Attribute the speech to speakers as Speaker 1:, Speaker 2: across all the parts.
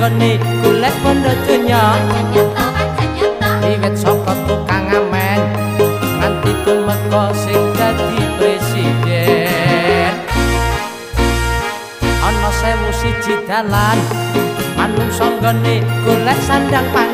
Speaker 1: nggone golek bondo dunya. Wiwit saka tukang amen nganti tumeka sing dadi presiden. Ana sewu siji dalan manungsa nggone golek sandang pang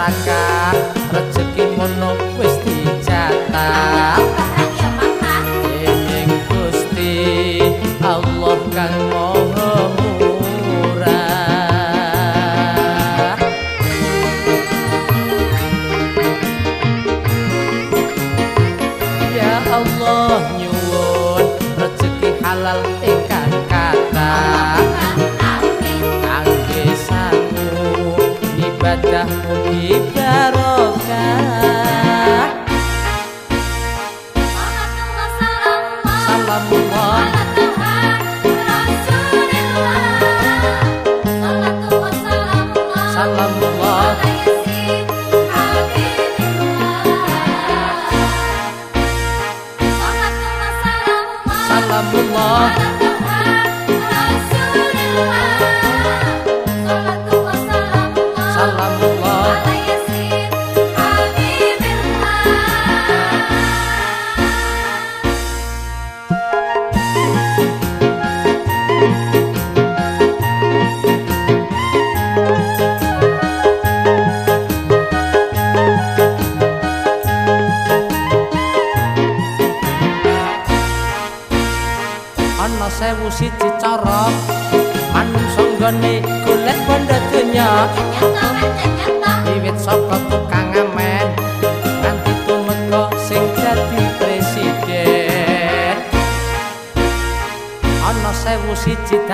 Speaker 1: masyarakat rezeki mono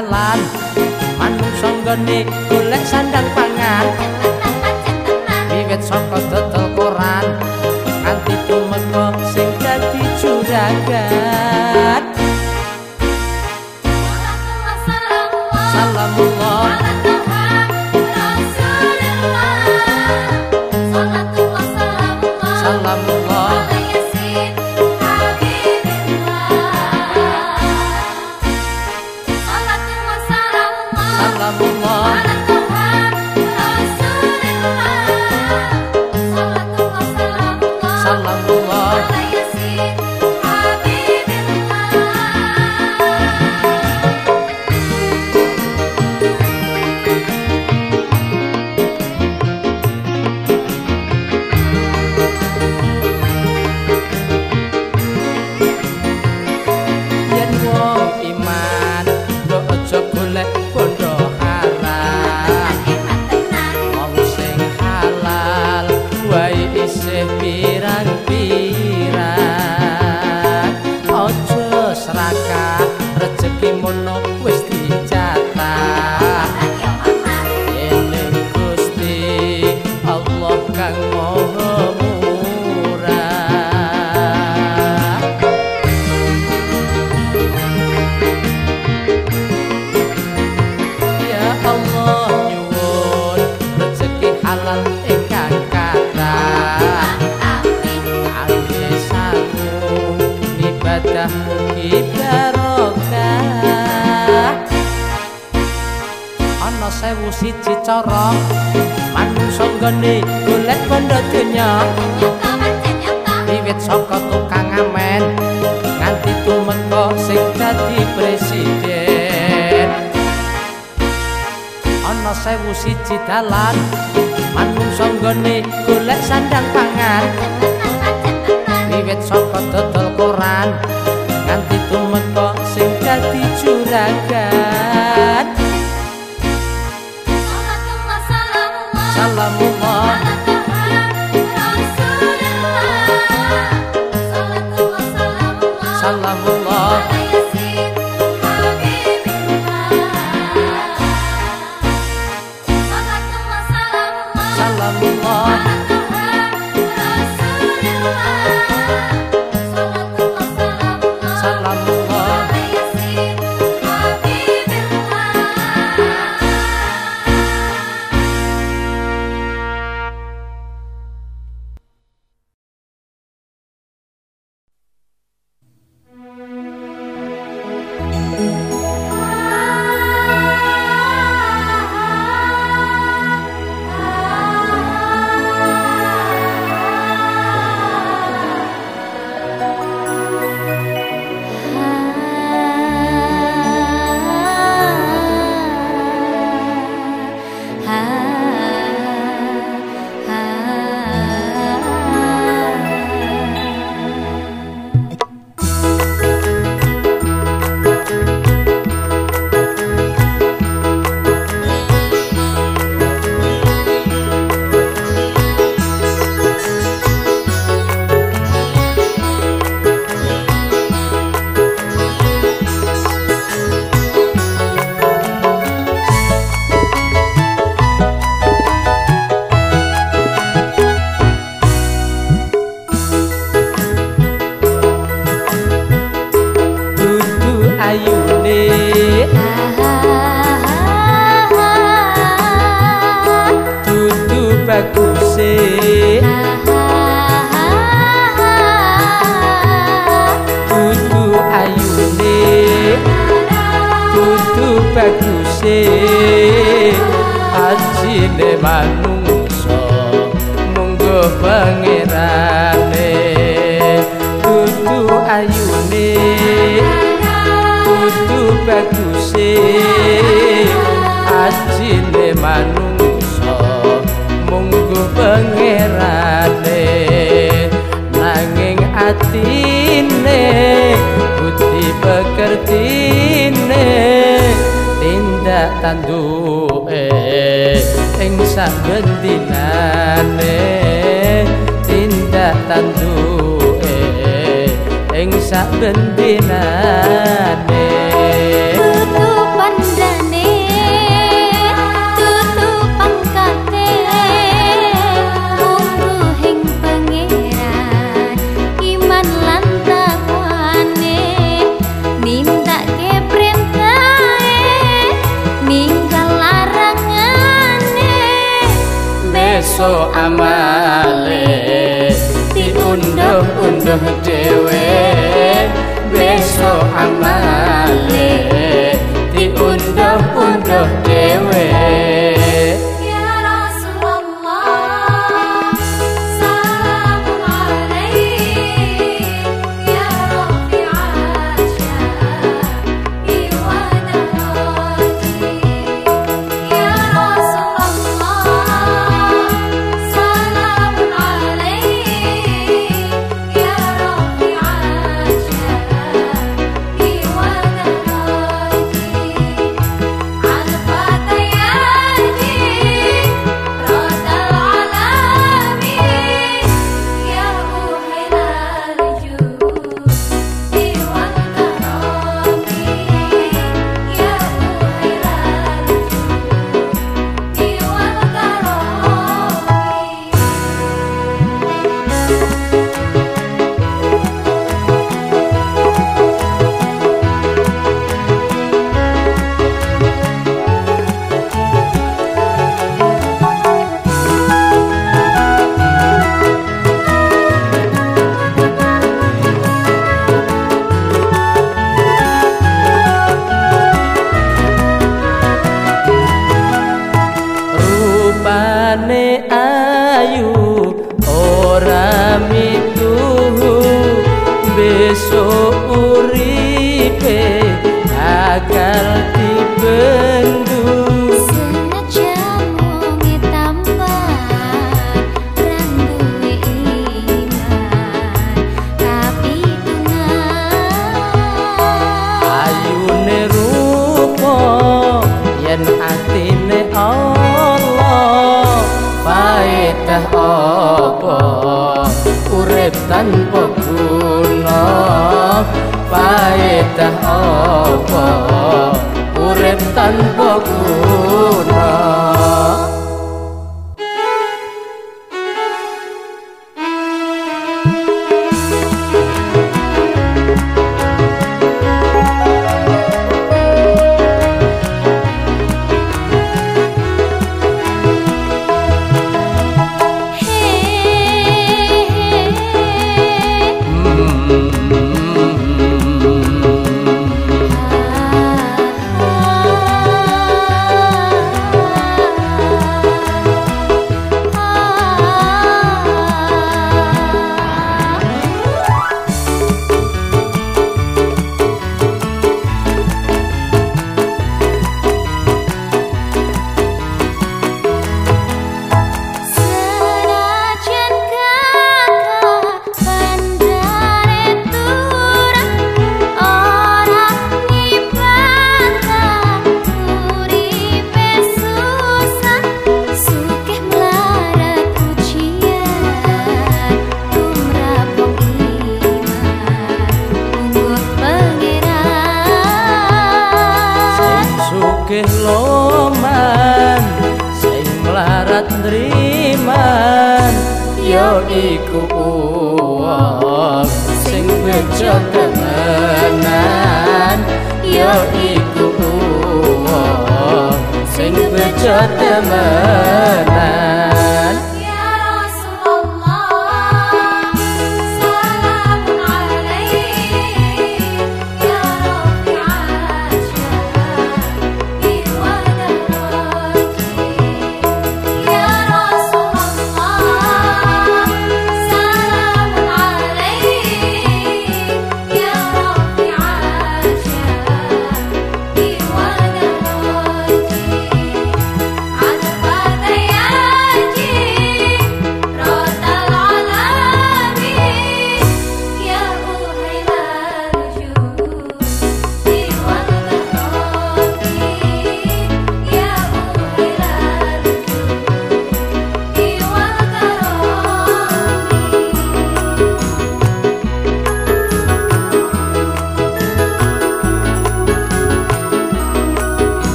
Speaker 1: dalan manungsa nggone golek sandang pangan. Wiwit saka dodol koran. Nganti tumeka sing dadi juragan. Salamullah
Speaker 2: Nanti nganti tumeka sing dadi juragan Assalamualaikum. Salamullah Salamullah tak tanduke ing saben dinane. Tindak tanduke ing saben dinane. so amale diunduh unduh dewe besok amale diunduh unduh dewe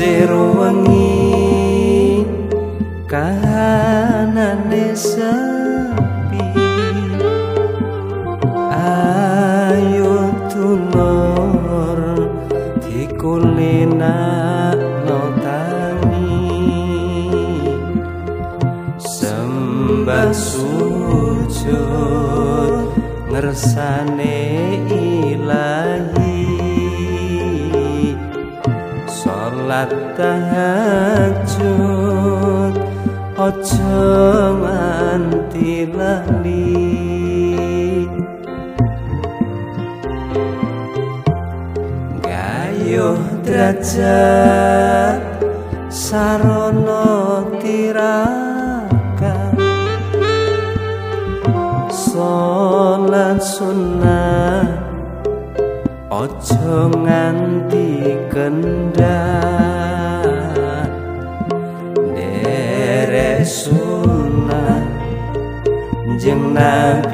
Speaker 2: Seruangi wangi kahanan desa ojo nganti lali
Speaker 3: gayo derajat sarono tiraka. Salat sunnah ojo about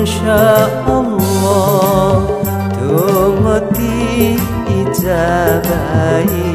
Speaker 3: insya Allah Tumati ijabai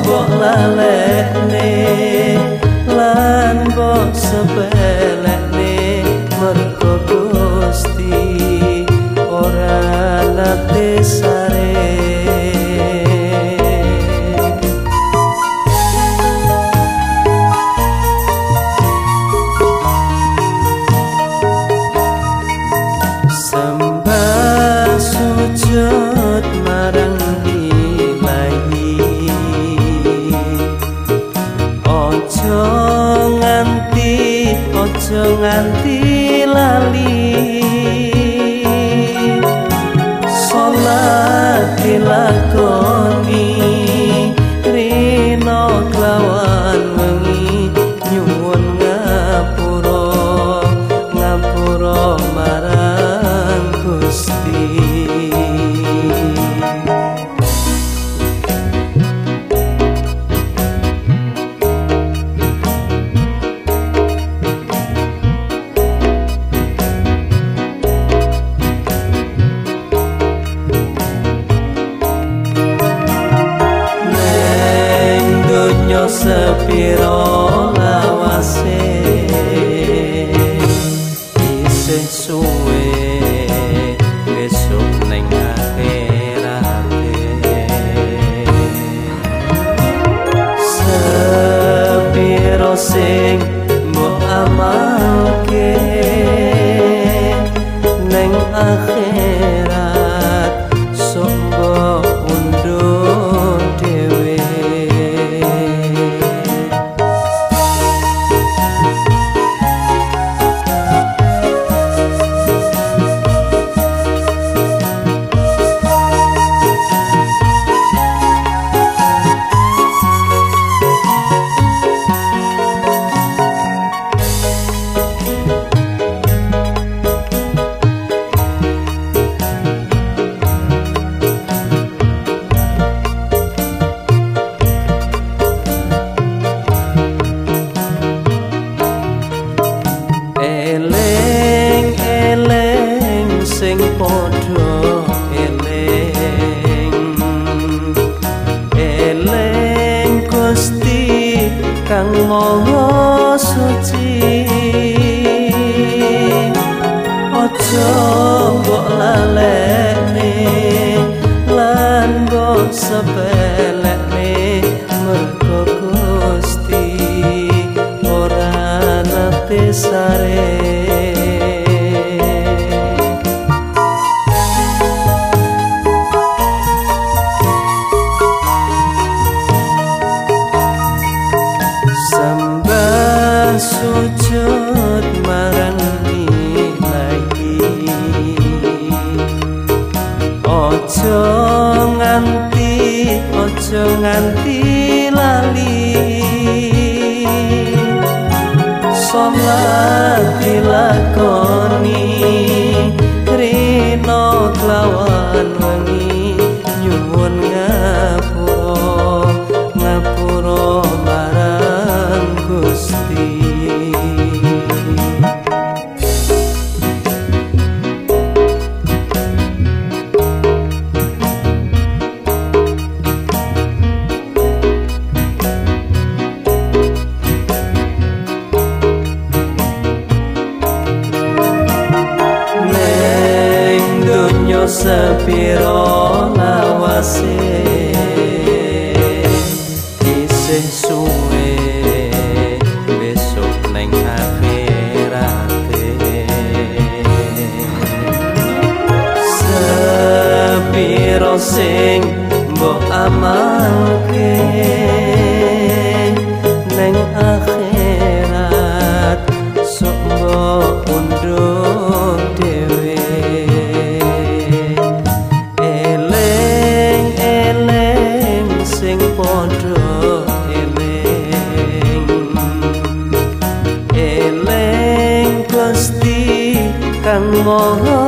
Speaker 3: mbok lalekne lan mbok sepelekne mergo Gusti ora nate sepiro lawase. Isih suwe besok neng akhirat sepiro sing mbok amalke
Speaker 2: 我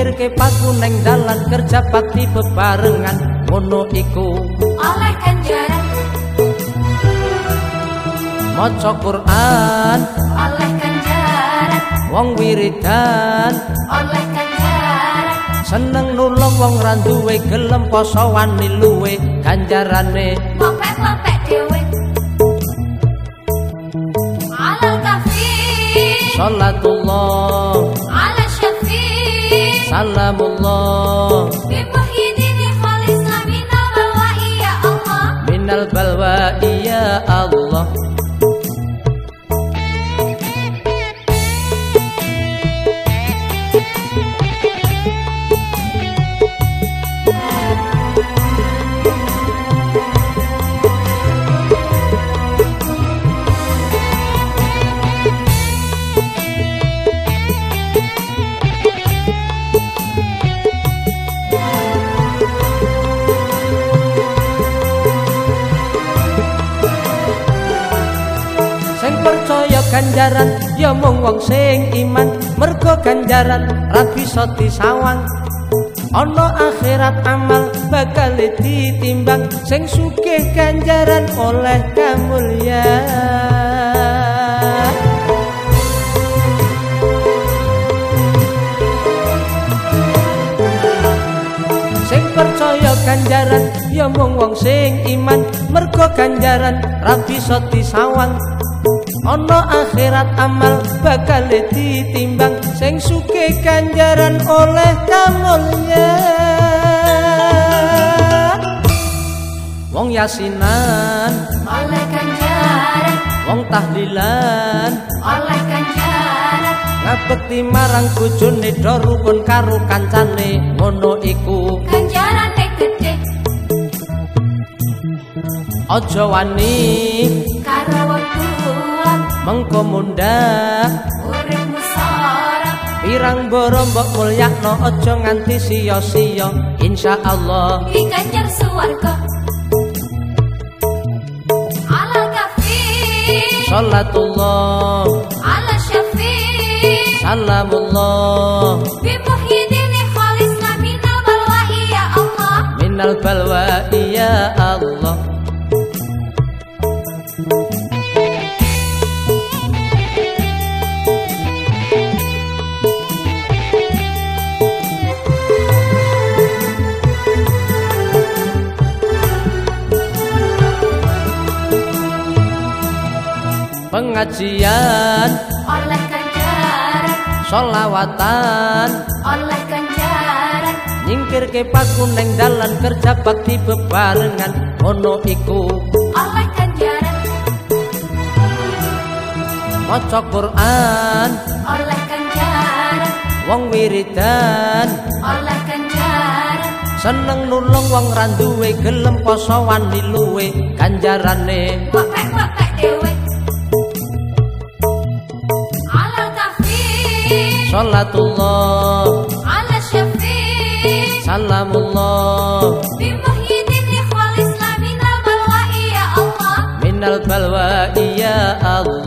Speaker 1: nyingkir ke paku neng dalan kerja bakti bebarengan ngono iku
Speaker 2: oleh ganjaran
Speaker 1: maca Quran.
Speaker 2: Oleh ganjaran
Speaker 1: wong wiridan.
Speaker 2: Oleh ganjaran
Speaker 1: seneng nulung wong randuwe gelem poso wani luwe. Ganjarane
Speaker 2: mopek-mopek dhewe.
Speaker 1: Salatullah
Speaker 2: ala syafi
Speaker 1: علم الله ganjaran ya mung wong sing iman. Mergo ganjaran ra bisa disawang. Ana akhirat amal bakal ditimbang. Sing sugih ganjaran oleh kamulyan sing percaya ganjaran ya mung wong sing iman. Mergo ganjaran ra bisa disawang ana akhirat amal bakal ditimbang sing sugih ganjaran oleh kamulyan wong yasinan
Speaker 2: oleh ganjaran.
Speaker 1: wong tahlilan
Speaker 2: oleh ganjaran.
Speaker 1: ngabekti marang bojone do rukun karo kancane. Ngono iku.
Speaker 2: Ganjaran gede
Speaker 1: aja wani.
Speaker 2: Karo
Speaker 1: mengko mundhak
Speaker 2: urip
Speaker 1: Pirang borombok mulya no ojo nganti siyo-siyo. Insya Allah.
Speaker 2: Diganjar suwargo Ala kafi.
Speaker 1: Salatullah.
Speaker 2: Ala syafi.
Speaker 1: Salamullah.
Speaker 2: Bimuhidini kholisna minal balwa iya Allah.
Speaker 1: Minal balwa iya Allah. Pengajian
Speaker 2: oleh ganjaran.
Speaker 1: sholawatan
Speaker 2: oleh ganjaran.
Speaker 1: Nyingkir ke paku neng dalan kerja bakti bebarengan ono iku.
Speaker 2: Oleh ganjaran.
Speaker 1: Maca Quran.
Speaker 2: Oleh ganjaran.
Speaker 1: Wong wiridan.
Speaker 2: Oleh ganjaran.
Speaker 1: Seneng nulung wong randuwe gelem poso wani luwe ganjarane Salatullah.
Speaker 2: Ala syafiq
Speaker 1: Salamullah.
Speaker 2: Bimuhyiddin ikhwal islam al-balwa ya Allah.
Speaker 1: Minal balwa ya Allah.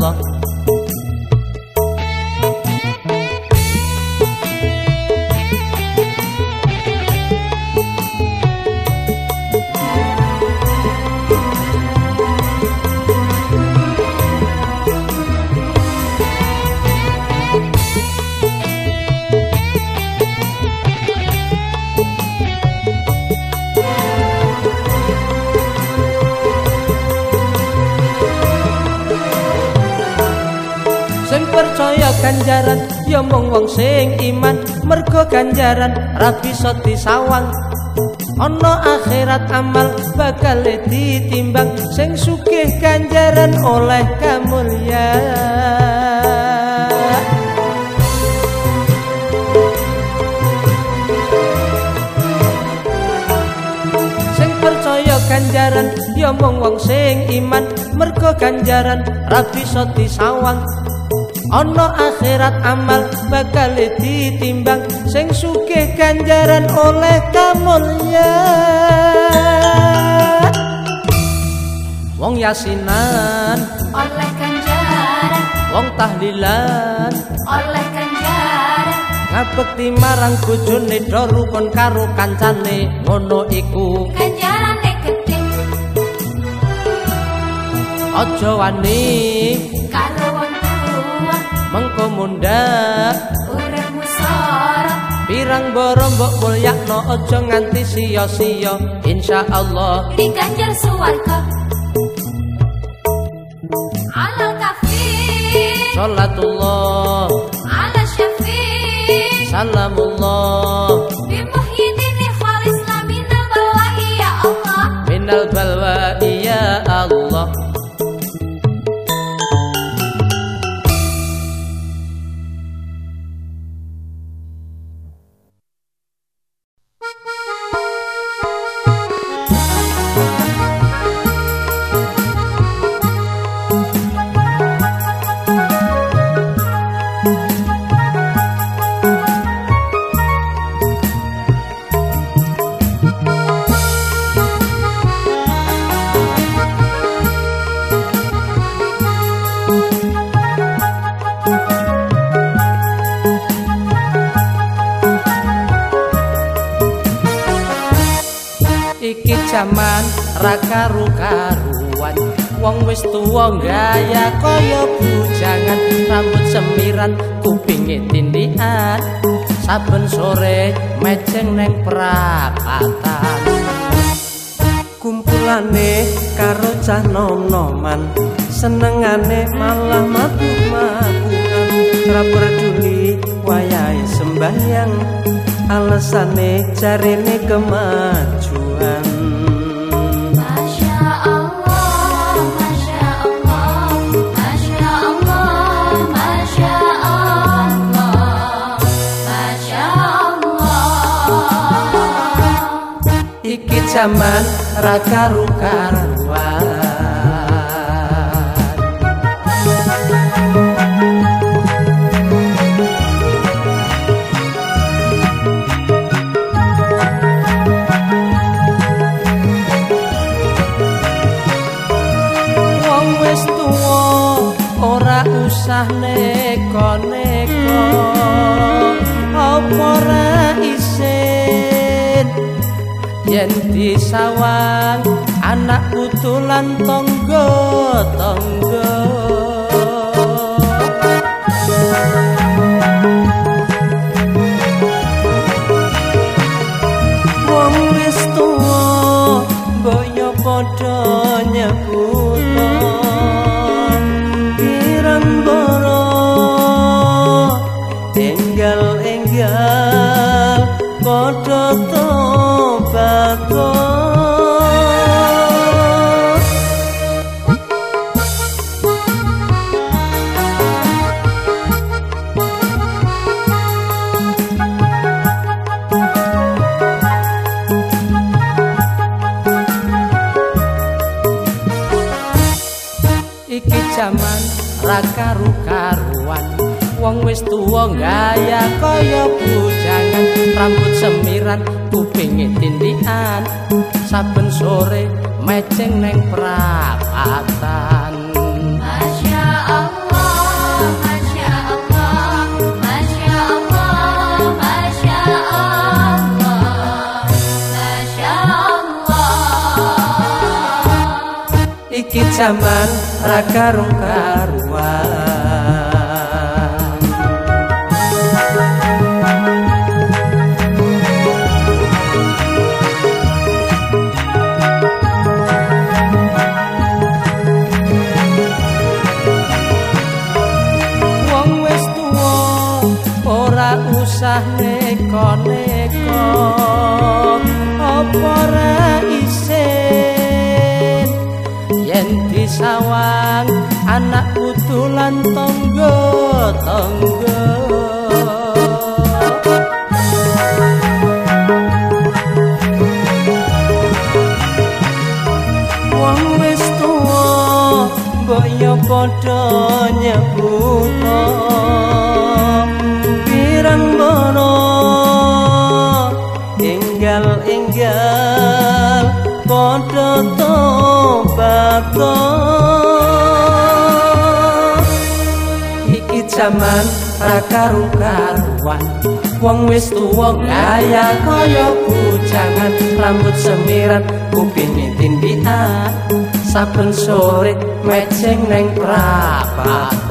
Speaker 1: Ya mung wong sing iman mergo ganjaran ra bisa disawang. Ana akhirat amal bakal ditimbang sing sugih ganjaran oleh kamulyan sing percaya ganjaran ya mung wong sing iman mergo ganjaran ra bisa disawang ana akhirat amal bakal ditimbang sing sugih ganjaran oleh kamulyan wong yasinan
Speaker 2: oleh ganjaran.
Speaker 1: Wong tahlilan
Speaker 2: oleh ganjaran.
Speaker 1: Ngabekti marang bojone do rukun karo kancane. Ngono iku.
Speaker 2: Ganjaran gede
Speaker 1: aja wani mengko mundhak
Speaker 2: urip musara
Speaker 1: pirang boro mbok mulyakno aja nganti sia-sia. Insyaallah.
Speaker 2: Diganjar suwarga. Alal kafi
Speaker 1: salatullah.
Speaker 2: Ala syafi
Speaker 1: salamullah karu-karuan. Wong wis tuwa gaya kaya bujangan rambut semiran kupinge tindikan saben sore meceng neng perapatan.
Speaker 3: Kumpulane karo cah nom-noman senengane malah mabuk-mabukan ra peduli wayahe sembahyang alesane jarene kemajuan iki jaman ra
Speaker 1: disawang anak putu lan tangga tangga Zaman prakarung-karuan Wong wis tuwa gaya kaya pucangan Rambut
Speaker 2: semirat kuping tindian. saben sore mecing neng prapat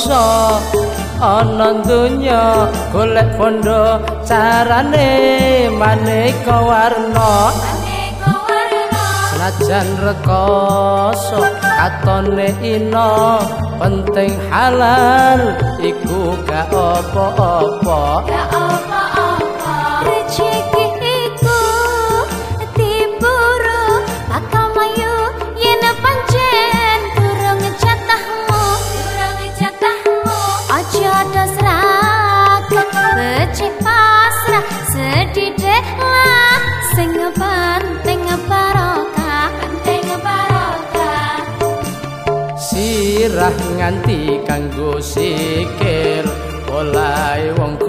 Speaker 2: rasa ana donya golek pondo carane maneka warna. Lajan rekoso katone ino penting halal iku gak apa-apa.
Speaker 1: Gak
Speaker 2: apa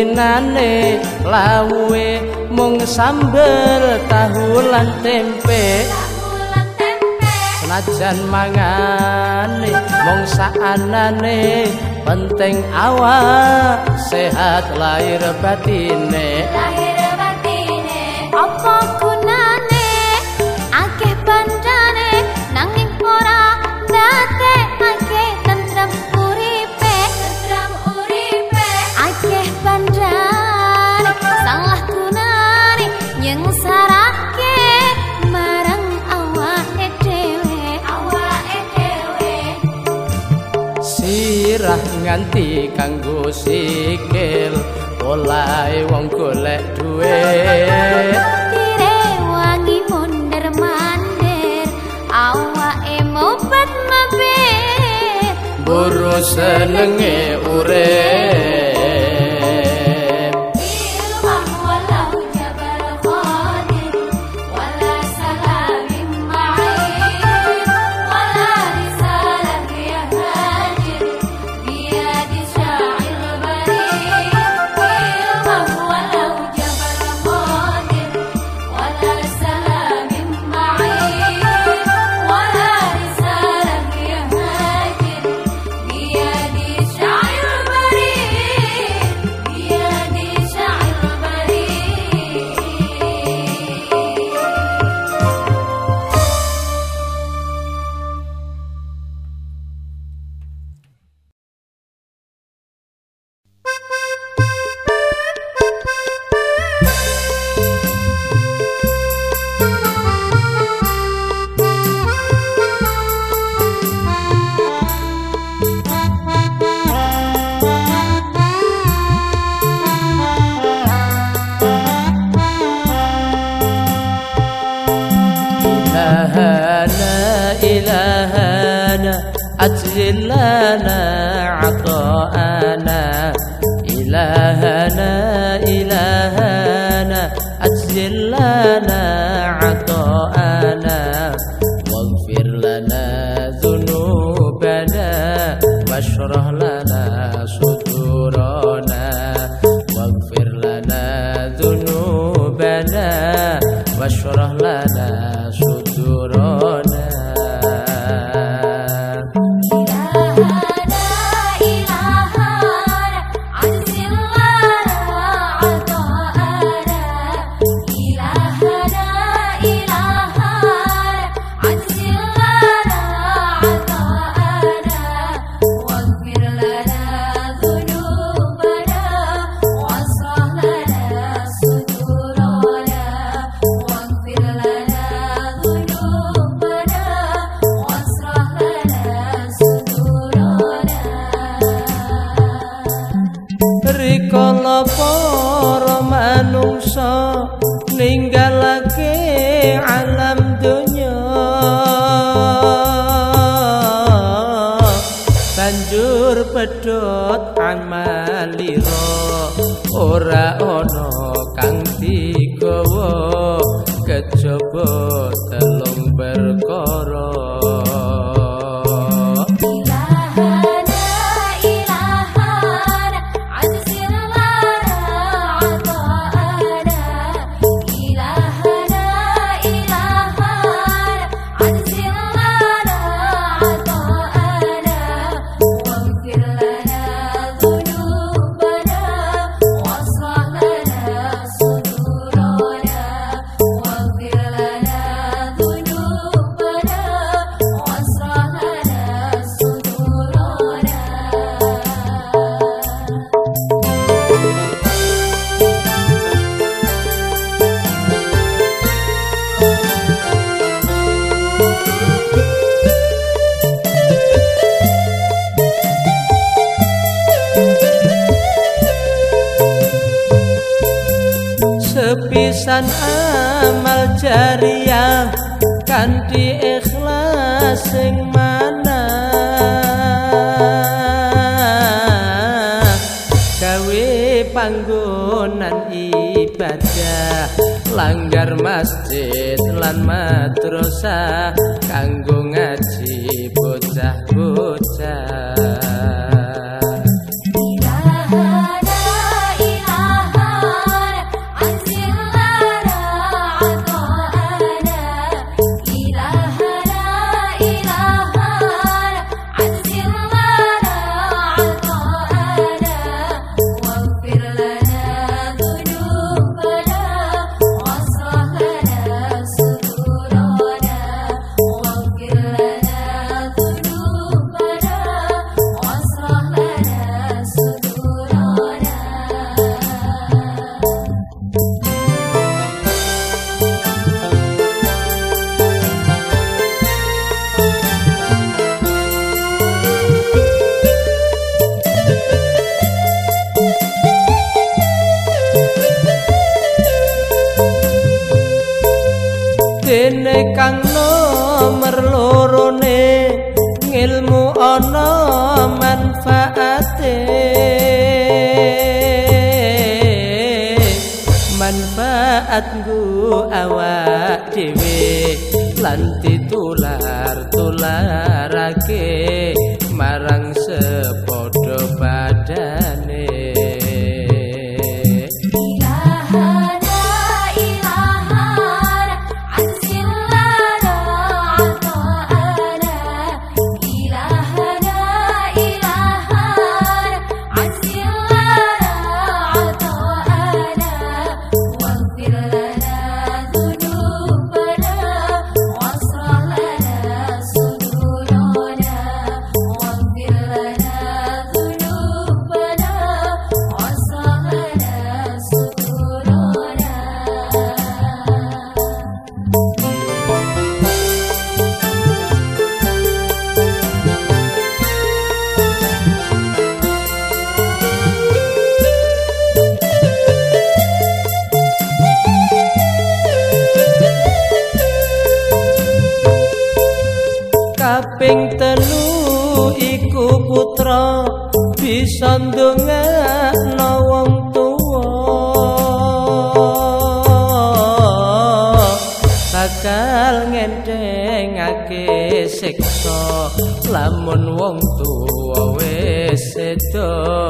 Speaker 2: dinane lawe mung sambel tahu lan tempe. Senajan mangane mung saanane penting awak sehat lahir batine.
Speaker 1: sikil olae wong golek duit
Speaker 4: tire wangi mondar mandir awake mopet mabe
Speaker 1: buru senenge urip.
Speaker 2: ora ana जा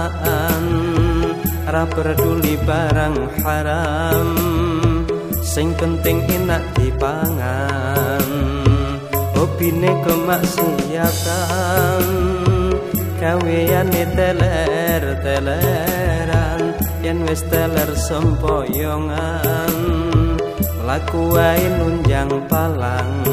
Speaker 2: Ra peduli barang haram Sing penting enak dipangan. Hobine kemaksiatan Gaweane teler-teleran Yen wis teler sempoyongan. Laku wae nunjang palang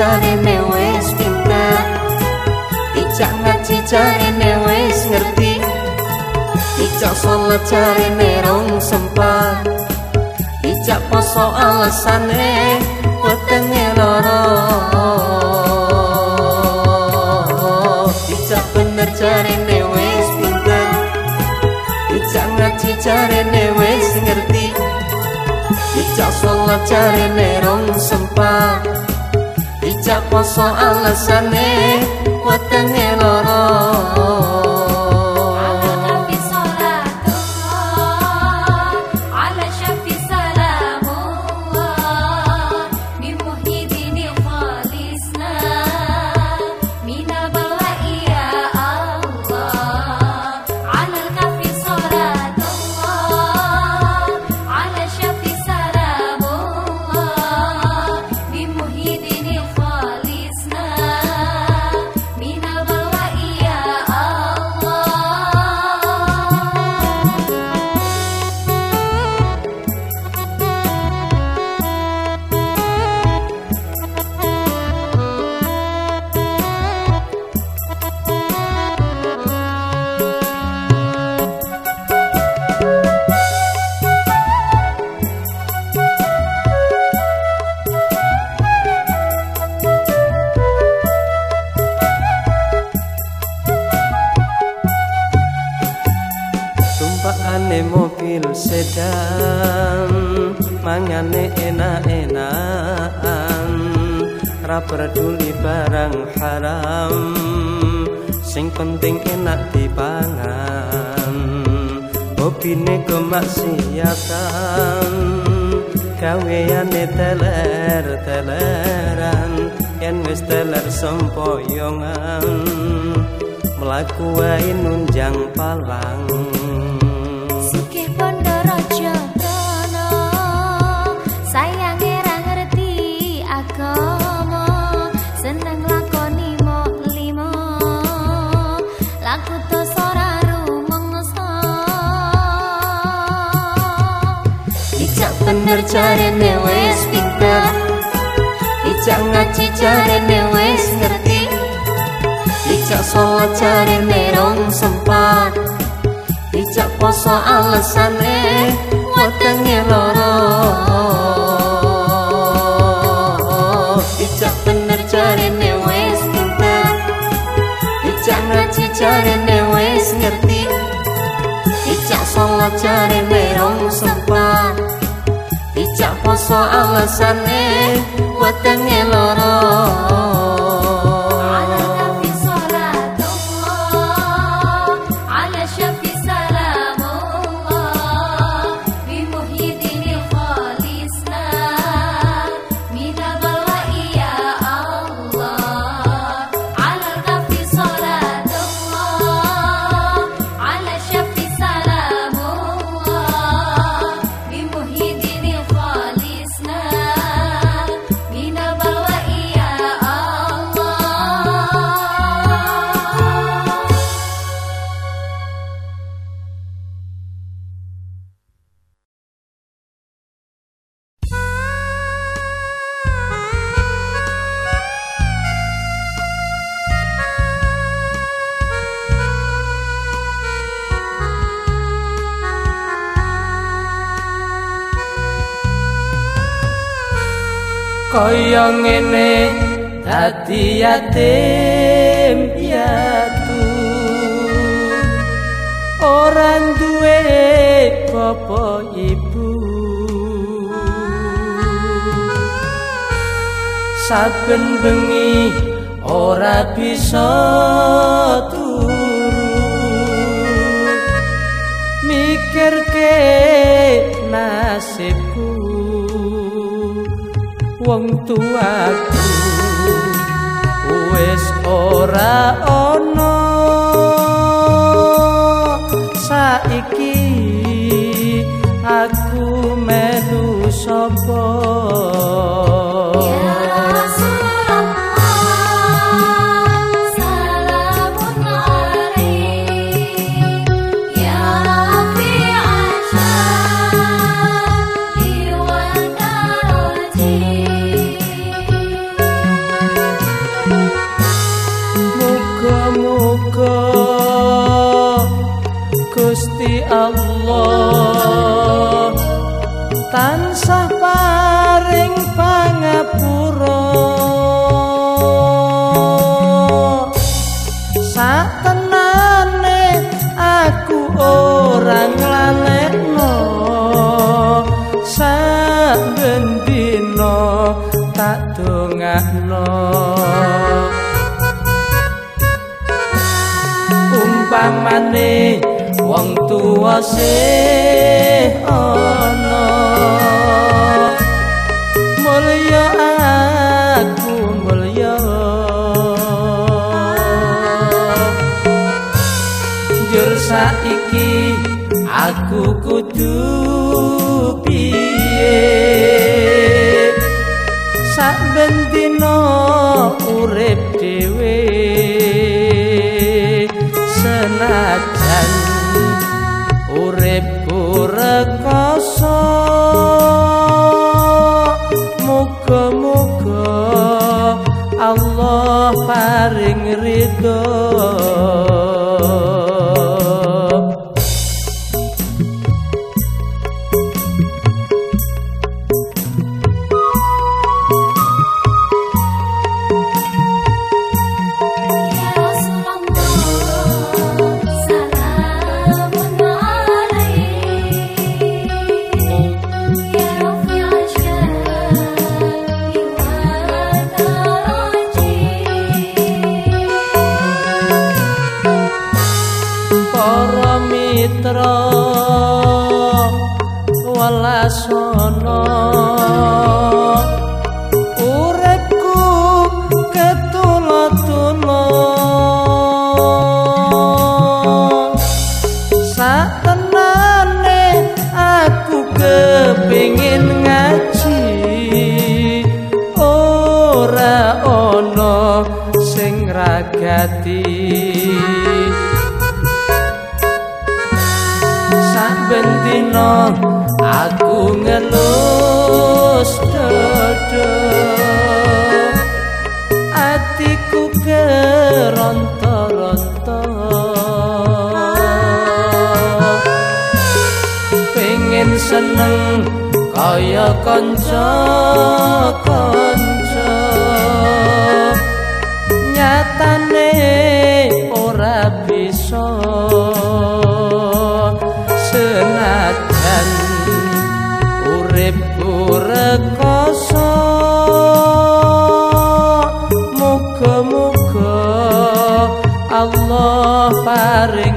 Speaker 3: jarene wis pinter
Speaker 2: Ijak ngaji jarene wis ngerti. Ijak sholat jarene rong sempat. Ijak poso alasane wetenge loro Ijak bener jarene wis pinter. Ijak ngaji jarene wis ngerti. Ijak sholat jarene rong sempat Ijak poso alasane pelajari merong sempat. Dicak poso
Speaker 1: alasane Wateng saben bengi ora bisa turu. Mikirke nasibku wong tuaku wis ora ono saiki. liyane wong tuwa se ana. Mulya aku mulya. Jur saiki aku kudu piye? Saben kaya kanca kanca. Nyatane ora bisa senajan urip rekoso. Muga-muga Allah paring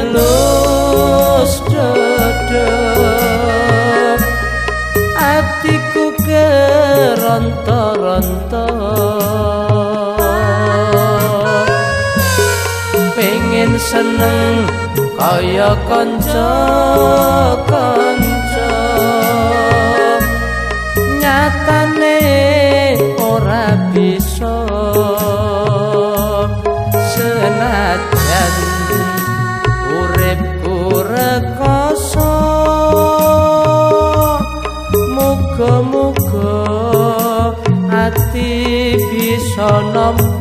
Speaker 1: ngelus dada Atiku keronta-ronta. Pengen seneng kaya kanca-kanca. cho năm